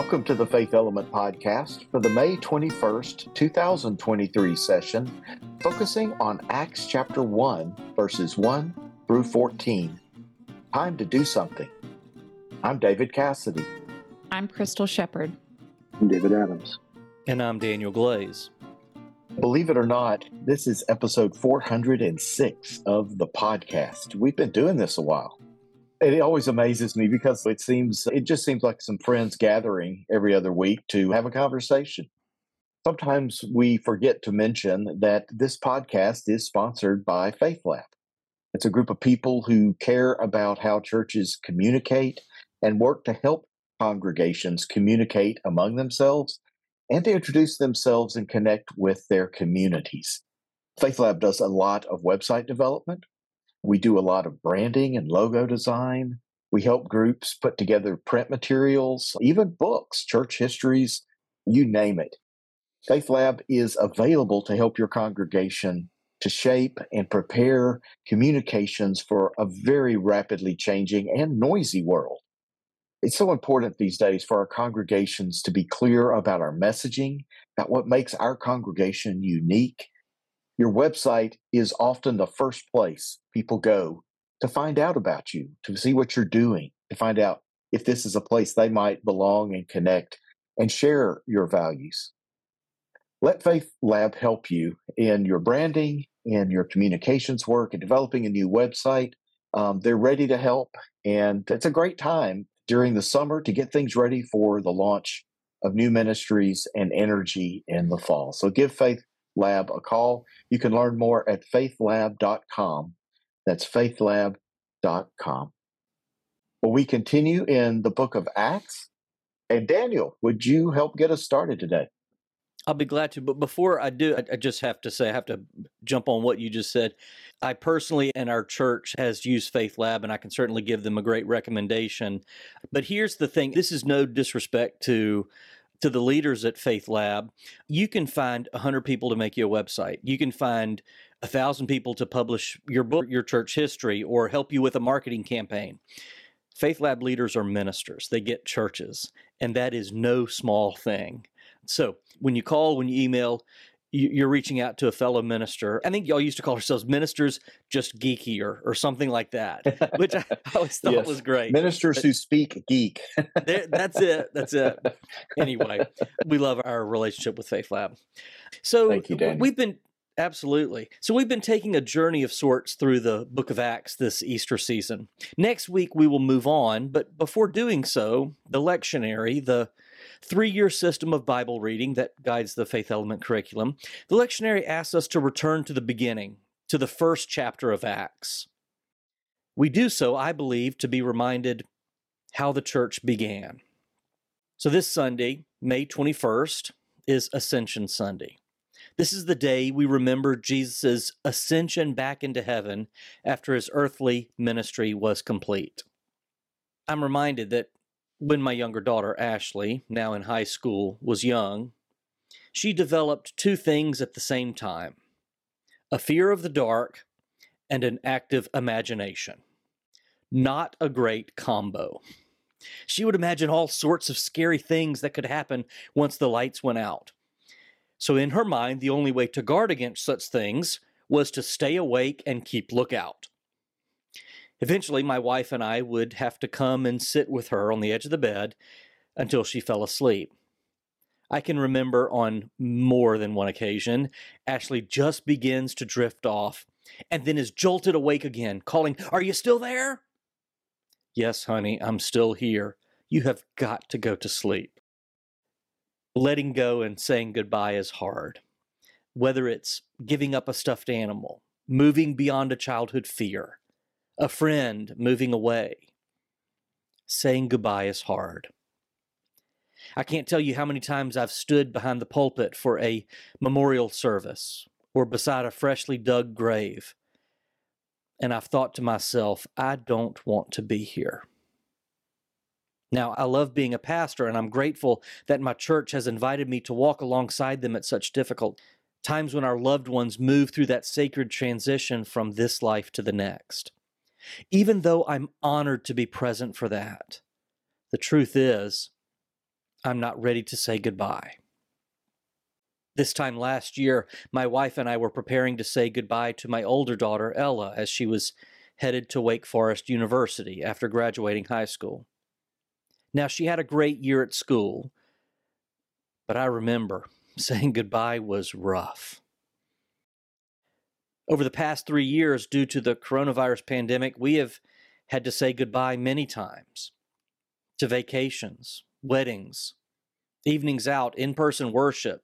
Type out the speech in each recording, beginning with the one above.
Welcome to the Faith Element Podcast for the May 21st, 2023 session, focusing on Acts chapter 1, verses 1 through 14. Time to do something. I'm David Cassady. I'm Crystal Shepherd. I'm David Adams. And I'm Daniel Glaze. Believe it or not, this is episode 406 of the podcast. We've been doing this a while. It always amazes me because it seems it just seems like some friends gathering every other week to have a conversation. Sometimes we forget to mention that this podcast is sponsored by Faith Lab. It's a group of people who care about how churches communicate and work to help congregations communicate among themselves and to introduce themselves and connect with their communities. Faith Lab does a lot of website development. We do a lot of branding and logo design. We help groups put together print materials, even books, church histories, you name it. Faith Lab is available to help your congregation to shape and prepare communications for a very rapidly changing and noisy world. It's so important these days for our congregations to be clear about our messaging, about what makes our congregation unique. Your website is often the first place people go to find out about you, to see what you're doing, to find out if this is a place they might belong and connect and share your values. Let Faith Lab help you in your branding, in your communications work, and developing a new website. Um, they're ready to help, and it's a great time during the summer to get things ready for the launch of new ministries and energy in the fall. So give Faith Lab a call. You can learn more at faithlab.com. That's faithlab.com. Well, we continue in the book of Acts. And Daniel, would you help get us started today? I'll be glad to. But before I do, I just have to say, I have to jump on what you just said. I personally and our church has used Faith Lab, and I can certainly give them a great recommendation. But here's the thing this is no disrespect to to the leaders at Faith Lab, you can find 100 people to make you a website. You can find a thousand people to publish your book, your church history, or help you with a marketing campaign. Faith Lab leaders are ministers. They get churches, and that is no small thing. So when you call, when you email, you're reaching out to a fellow minister. I think y'all used to call ourselves ministers just geekier or something like that, which I always thought yes. was great. Ministers but who speak geek. that's it. That's it. Anyway, we love our relationship with Faith Lab. So Thank you, we've been Absolutely. So we've been taking a journey of sorts through the book of Acts this Easter season. Next week we will move on, but before doing so, the lectionary, the three year system of Bible reading that guides the Faith Element curriculum, the lectionary asks us to return to the beginning, to the first chapter of Acts. We do so, I believe, to be reminded how the church began. So this Sunday, May 21st, is Ascension Sunday. This is the day we remember Jesus' ascension back into heaven after his earthly ministry was complete. I'm reminded that when my younger daughter, Ashley, now in high school, was young, she developed two things at the same time a fear of the dark and an active imagination. Not a great combo. She would imagine all sorts of scary things that could happen once the lights went out. So, in her mind, the only way to guard against such things was to stay awake and keep lookout. Eventually, my wife and I would have to come and sit with her on the edge of the bed until she fell asleep. I can remember on more than one occasion, Ashley just begins to drift off and then is jolted awake again, calling, Are you still there? Yes, honey, I'm still here. You have got to go to sleep. Letting go and saying goodbye is hard. Whether it's giving up a stuffed animal, moving beyond a childhood fear, a friend moving away. Saying goodbye is hard. I can't tell you how many times I've stood behind the pulpit for a memorial service or beside a freshly dug grave, and I've thought to myself, I don't want to be here. Now, I love being a pastor, and I'm grateful that my church has invited me to walk alongside them at such difficult times when our loved ones move through that sacred transition from this life to the next even though I'm honored to be present for that. The truth is, I'm not ready to say goodbye. This time last year, my wife and I were preparing to say goodbye to my older daughter, Ella, as she was headed to Wake Forest University after graduating high school. Now, she had a great year at school, but I remember saying goodbye was rough. Over the past three years, due to the coronavirus pandemic, we have had to say goodbye many times to vacations, weddings, evenings out, in person worship,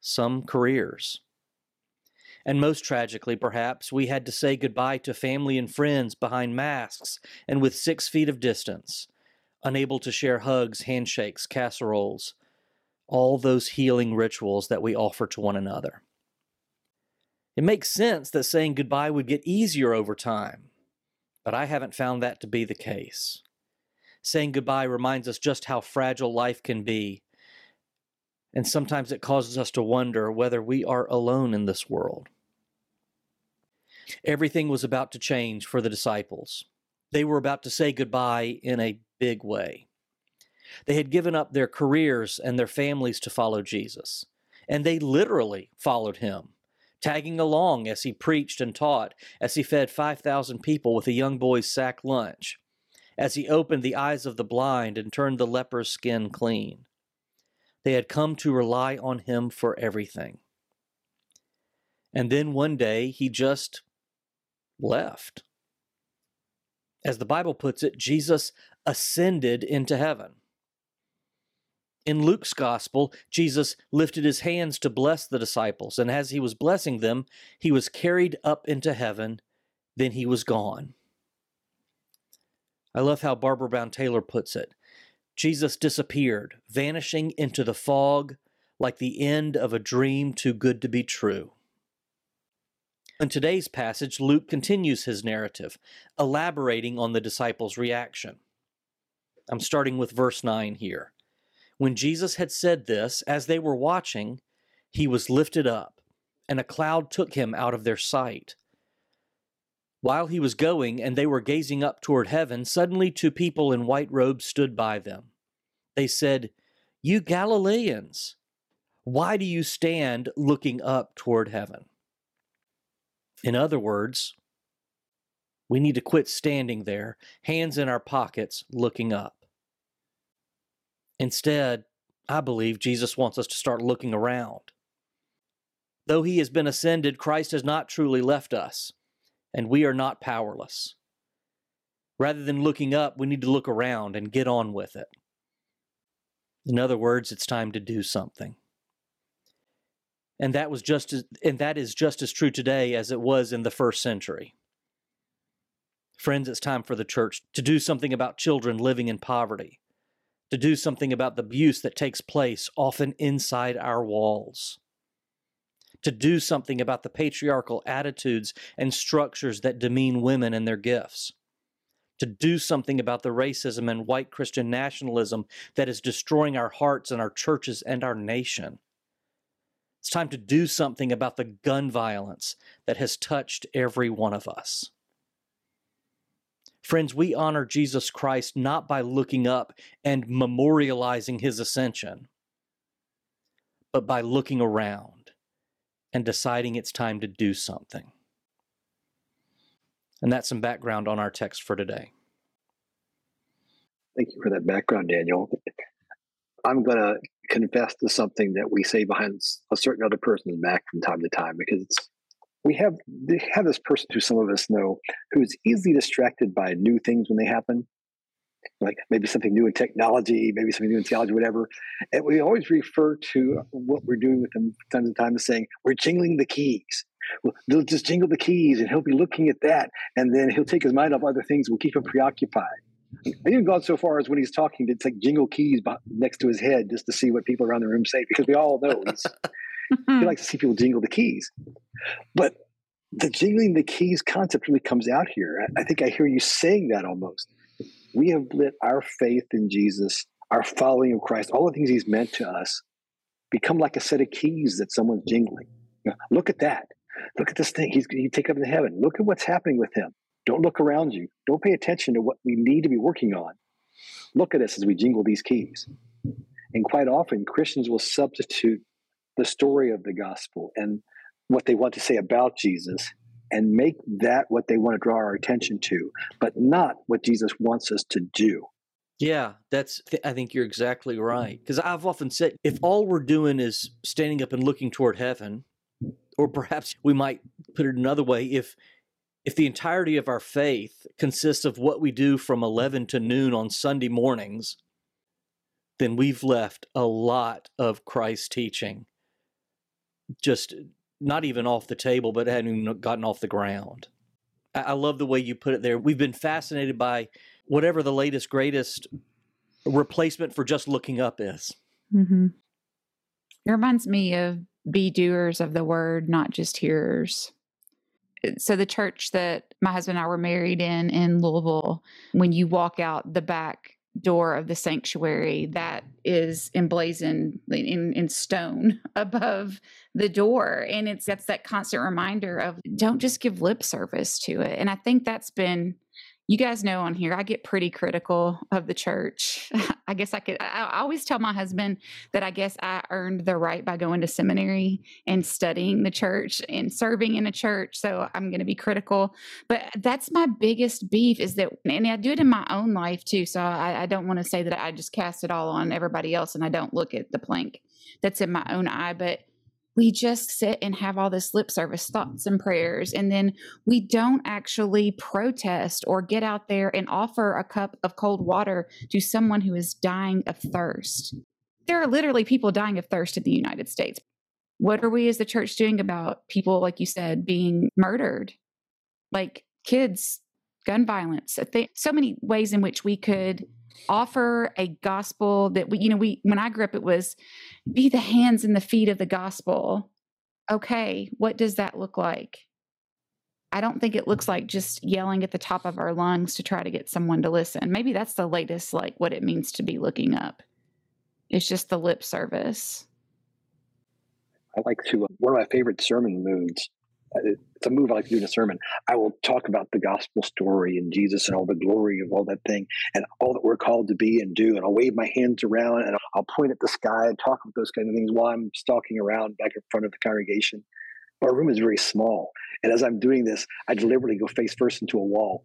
some careers. And most tragically, perhaps, we had to say goodbye to family and friends behind masks and with six feet of distance, unable to share hugs, handshakes, casseroles, all those healing rituals that we offer to one another. It makes sense that saying goodbye would get easier over time, but I haven't found that to be the case. Saying goodbye reminds us just how fragile life can be and sometimes it causes us to wonder whether we are alone in this world. Everything was about to change for the disciples. They were about to say goodbye in a big way. They had given up their careers and their families to follow Jesus, and they literally followed him, tagging along as he preached and taught, as he fed 5,000 people with a young boy's sack lunch, as he opened the eyes of the blind and turned the leper's skin clean. They had come to rely on him for everything. And then one day he just left. As the Bible puts it, Jesus ascended into heaven. In Luke's gospel, Jesus lifted his hands to bless the disciples, and as he was blessing them, he was carried up into heaven, then he was gone. I love how Barbara Brown Taylor puts it. Jesus disappeared, vanishing into the fog like the end of a dream too good to be true. In today's passage, Luke continues his narrative, elaborating on the disciples' reaction. I'm starting with verse 9 here. When Jesus had said this, as they were watching, he was lifted up, and a cloud took him out of their sight. While he was going and they were gazing up toward heaven, suddenly two people in white robes stood by them. They said, You Galileans, why do you stand looking up toward heaven? In other words, we need to quit standing there, hands in our pockets, looking up. Instead, I believe Jesus wants us to start looking around. Though he has been ascended, Christ has not truly left us and we are not powerless. Rather than looking up, we need to look around and get on with it. In other words, it's time to do something. And that was just as, and that is just as true today as it was in the first century. Friends, it's time for the church to do something about children living in poverty, to do something about the abuse that takes place often inside our walls to do something about the patriarchal attitudes and structures that demean women and their gifts, to do something about the racism and white Christian nationalism that is destroying our hearts and our churches and our nation. It's time to do something about the gun violence that has touched every one of us. Friends, we honor Jesus Christ not by looking up and memorializing his ascension, but by looking around and deciding it's time to do something. And that's some background on our text for today. Thank you for that background, Daniel. I'm going to confess to something that we say behind a certain other person's back from time to time because it's we have they have this person who some of us know who is easily distracted by new things when they happen like maybe something new in technology, maybe something new in theology, whatever. And we always refer to what we're doing with them time to time as saying, we're jingling the keys. Well, they'll just jingle the keys and he'll be looking at that. And then he'll take his mind off other things. We'll keep him preoccupied. I even gone so far as when he's talking, it's like jingle keys next to his head just to see what people around the room say, because we all know he hmm. likes to see people jingle the keys. But the jingling the keys concept really comes out here. I think I hear you saying that almost we have let our faith in Jesus, our following of Christ, all the things he's meant to us, become like a set of keys that someone's jingling. You know, look at that. Look at this thing. He's he take up into heaven. Look at what's happening with him. Don't look around you. Don't pay attention to what we need to be working on. Look at us as we jingle these keys. And quite often, Christians will substitute the story of the gospel and what they want to say about Jesus and make that what they want to draw our attention to, but not what Jesus wants us to do. Yeah, that's, I think you're exactly right. Because I've often said if all we're doing is standing up and looking toward heaven, or perhaps we might put it another way, if if the entirety of our faith consists of what we do from 11 to noon on Sunday mornings, then we've left a lot of Christ's teaching just not even off the table, but hadn't even gotten off the ground. I love the way you put it there. We've been fascinated by whatever the latest, greatest replacement for just looking up is. Mm-hmm. It reminds me of be doers of the word, not just hearers. So, the church that my husband and I were married in in Louisville, when you walk out the back door of the sanctuary that is emblazoned in, in stone above the door. And it's that's that constant reminder of don't just give lip service to it. And i think that's been you guys know on here, I get pretty critical of the church. I guess I could, I, always tell my husband that I guess I earned the right by going to seminary and studying the church and serving in a church. So I'm going to be critical. But that's my biggest beef is that, and I do it in my own life too. So I, I don't want to say that I just cast it all on everybody else and I don't look at the plank that's in my own eye. But we just sit and have all this lip service thoughts and prayers and then we don't actually protest or get out there and offer a cup of cold water to someone who is dying of thirst. There are literally people dying of thirst in the united states. What are we as the church doing about people like you said being murdered? Like kids gun violence so many ways in which we could offer a gospel that we, you know, we, when I grew up, it was be the hands and the feet of the gospel. Okay, what does that look like? I don't think it looks like just yelling at the top of our lungs to try to get someone to listen. Maybe that's the latest, like what it means to be looking up. It's just the lip service. I like to, uh, one of my favorite sermon moods it's a move I like to do in a sermon. I will talk about the gospel story and Jesus and all the glory of all that thing and all that we're called to be and do. And I'll wave my hands around and I'll point at the sky and talk about those kind of things while I'm stalking around back in front of the congregation. Our room is very small. And as I'm doing this, I deliberately go face first into a wall.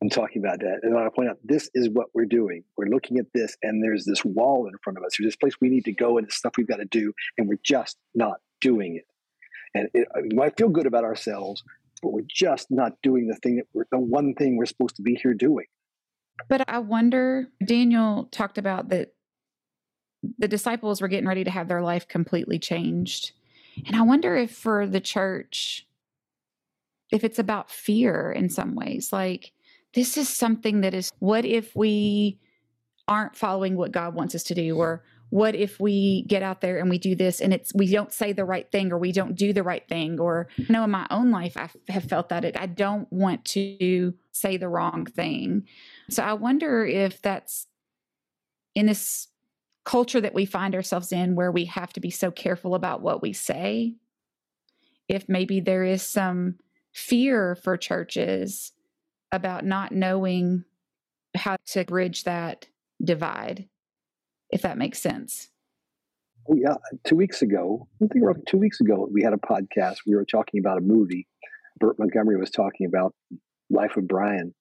I'm talking about that. And I point out, this is what we're doing. We're looking at this, and there's this wall in front of us. There's this place we need to go, and the stuff we've got to do, and we're just not doing it. And it, we might feel good about ourselves, but we're just not doing the thing that we're the one thing we're supposed to be here doing. But I wonder, Daniel talked about that the disciples were getting ready to have their life completely changed. And I wonder if for the church, if it's about fear in some ways, like this is something that is, what if we aren't following what God wants us to do? Or what if we get out there and we do this and it's we don't say the right thing or we don't do the right thing or you know in my own life i have felt that it, i don't want to say the wrong thing. So i wonder if that's in this culture that we find ourselves in where we have to be so careful about what we say if maybe there is some fear for churches about not knowing how to bridge that divide if that makes sense. Oh yeah, two weeks ago, I think around two weeks ago, we had a podcast. We were talking about a movie. Burt Montgomery was talking about Life of Brian,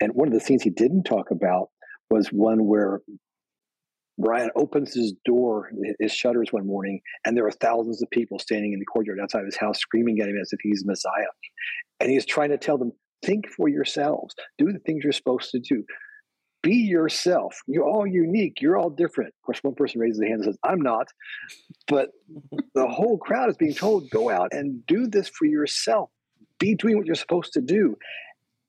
and one of the scenes he didn't talk about was one where Brian opens his door, his shutters one morning, and there are thousands of people standing in the courtyard outside his house, screaming at him as if he's Messiah, and he's trying to tell them, "Think for yourselves. Do the things you're supposed to do be yourself. You're all unique. You're all different. Of course, one person raises their hand and says, I'm not. But the whole crowd is being told, go out and do this for yourself. Be doing what you're supposed to do.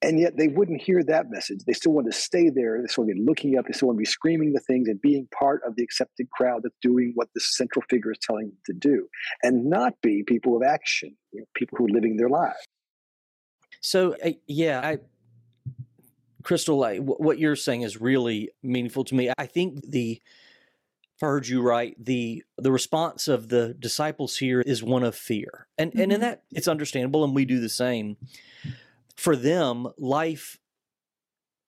And yet they wouldn't hear that message. They still want to stay there. They still want to be looking up. They still want to be screaming the things and being part of the accepted crowd that's doing what the central figure is telling them to do and not be people of action, you know, people who are living their lives. So, uh, yeah, I, Crystal, what you're saying is really meaningful to me. I think the, if I heard you right, the the response of the disciples here is one of fear, and mm-hmm. and in mm-hmm. that it's understandable, and we do the same. For them, life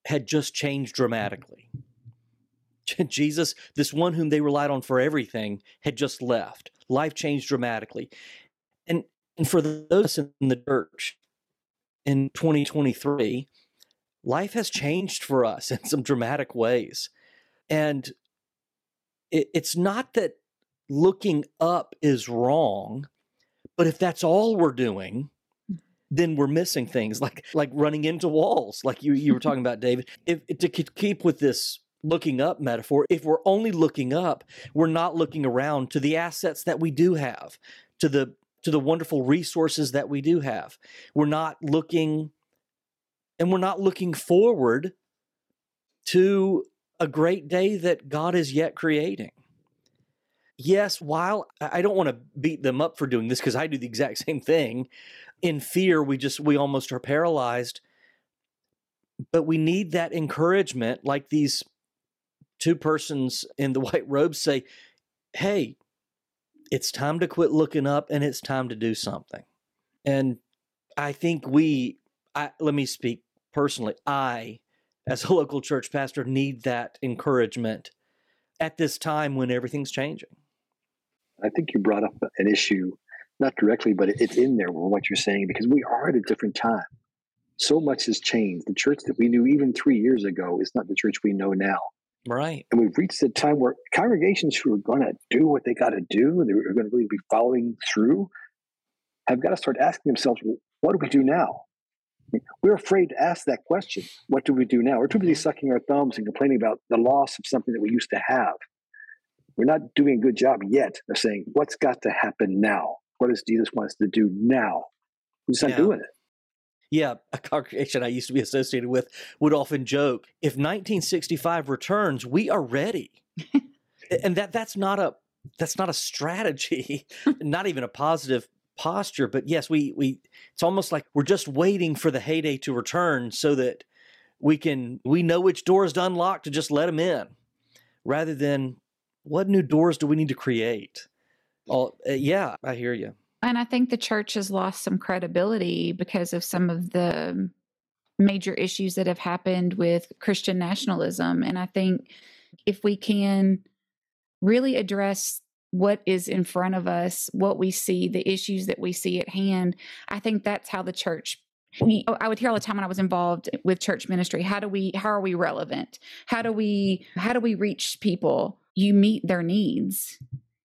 had just changed dramatically, Jesus, this one whom they relied on for everything, had just left. Life changed dramatically. And and for those in the church in 2023, life has changed for us in some dramatic ways. And it, it's not that looking up is wrong, but if that's all we're doing, then we're missing things like like running into walls, like you you were talking about, David. If to keep with this looking up metaphor, if we're only looking up, we're not looking around to the assets that we do have, to the to the wonderful resources that we do have. We're not looking and we're not looking forward to a great day that God is yet creating. Yes, while I don't want to beat them up for doing this because I do the exact same thing, in fear we just we almost are paralyzed. But we need that encouragement like these two persons in the white robes say, "Hey, it's time to quit looking up and it's time to do something." And I think we I let me speak personally. I as a local church pastor need that encouragement at this time when everything's changing. I think you brought up an issue, not directly, but it's in there with what you're saying because we are at a different time. So much has changed. The church that we knew even three years ago is not the church we know now. Right. And we've reached a time where congregations who are going to do what they got to do and they're going to really be following through have got to start asking themselves, well, what do we do now? We're afraid to ask that question. What do we do now? We're too busy mm-hmm. sucking our thumbs and complaining about the loss of something that we used to have. We're not doing a good job yet of saying what's got to happen now. What does Jesus want us to do now? Who's not yeah. doing it? Yeah, a congregation I used to be associated with would often joke, if 1965 returns, we are ready. and that that's not a that's not a strategy, not even a positive posture, but yes, we we it's almost like we're just waiting for the heyday to return so that we can we know which doors to unlock to just let them in rather than what new doors do we need to create? Oh, uh, yeah, I hear you. And I think the church has lost some credibility because of some of the major issues that have happened with Christian nationalism. And I think if we can really address what is in front of us, what we see, the issues that we see at hand, I think that's how the church we, I would hear all the time when I was involved with church ministry. How do we? How are we relevant? How do we? How do we reach people? You meet their needs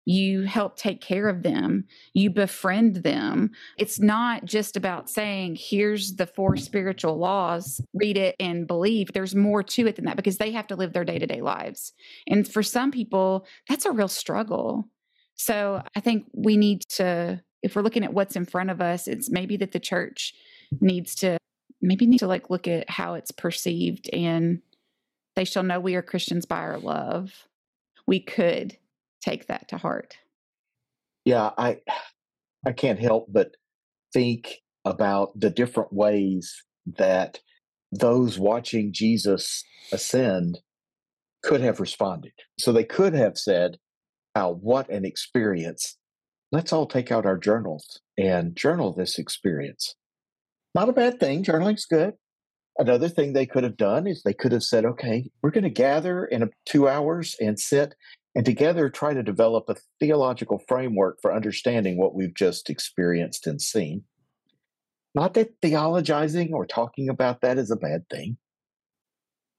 you help take care of them, you befriend them. It's not just about saying, here's the four spiritual laws, read it and believe. There's more to it than that because they have to live their day to day lives. And for some people, that's a real struggle. So I think we need to, if we're looking at what's in front of us, it's maybe that the church needs to maybe need to like look at how it's perceived and they shall know we are Christians by our love. We could take that to heart. Yeah, I I can't help but think about the different ways that those watching Jesus ascend could have responded. So they could have said, Wow, what an experience. Let's all take out our journals and journal this experience. Not a bad thing. Journaling's good. Another thing they could have done is they could have said, okay, we're going to gather in two hours and sit and together try to develop a theological framework for understanding what we've just experienced and seen. Not that theologizing or talking about that is a bad thing.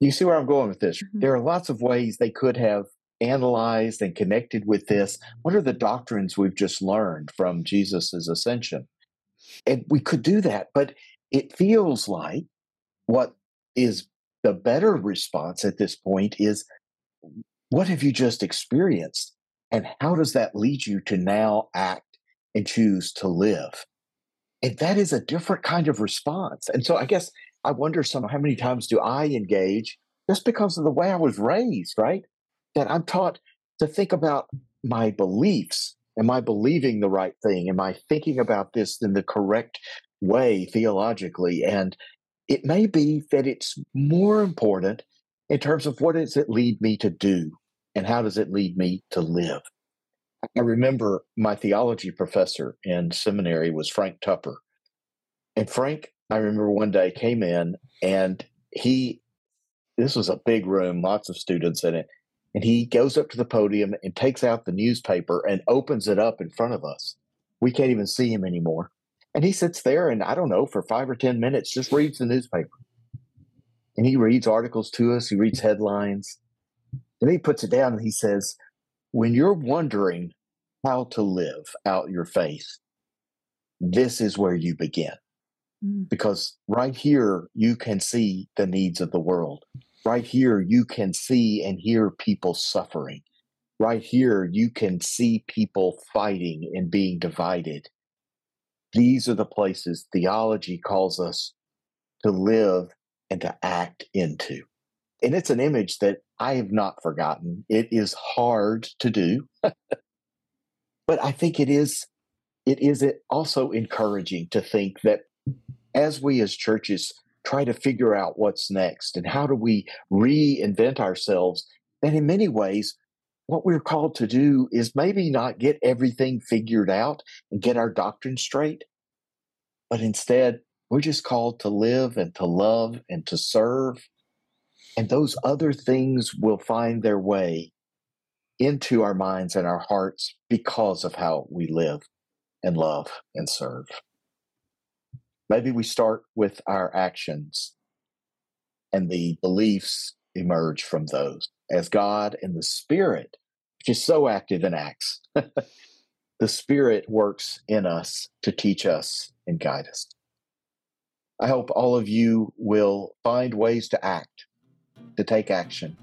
You see where I'm going with this? Mm-hmm. There are lots of ways they could have analyzed and connected with this. What are the doctrines we've just learned from Jesus' ascension? And we could do that, but it feels like what is the better response at this point is what have you just experienced? And how does that lead you to now act and choose to live? And that is a different kind of response. And so I guess I wonder some how many times do I engage just because of the way I was raised, right? That I'm taught to think about my beliefs. Am I believing the right thing? Am I thinking about this in the correct way theologically? And it may be that it's more important in terms of what does it lead me to do and how does it lead me to live. I remember my theology professor in seminary was Frank Tupper. And Frank, I remember one day came in and he, this was a big room, lots of students in it. And he goes up to the podium and takes out the newspaper and opens it up in front of us. We can't even see him anymore. And he sits there and I don't know, for five or 10 minutes, just reads the newspaper. And he reads articles to us, he reads headlines. And he puts it down and he says, When you're wondering how to live out your faith, this is where you begin. Mm. Because right here, you can see the needs of the world. Right here, you can see and hear people suffering. Right here, you can see people fighting and being divided. These are the places theology calls us to live and to act into. And it's an image that I have not forgotten. It is hard to do, but I think it is it is also encouraging to think that as we as churches try to figure out what's next and how do we reinvent ourselves, And in many ways, what we're called to do is maybe not get everything figured out and get our doctrine straight, but instead, we're just called to live and to love and to serve. And those other things will find their way into our minds and our hearts because of how we live and love and serve. Maybe we start with our actions and the beliefs emerge from those as God and the Spirit, which is so active in Acts, the Spirit works in us to teach us and guide us. I hope all of you will find ways to act, to take action,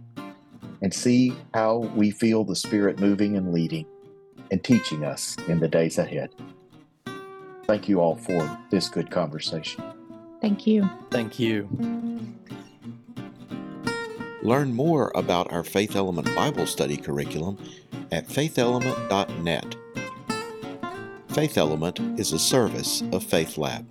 and see how we feel the Spirit moving and leading and teaching us in the days ahead. Thank you all for this good conversation. Thank you. Thank you. Learn more about our Faith Element Bible study curriculum at faithelement.net. Faith Element is a service of Faith Lab.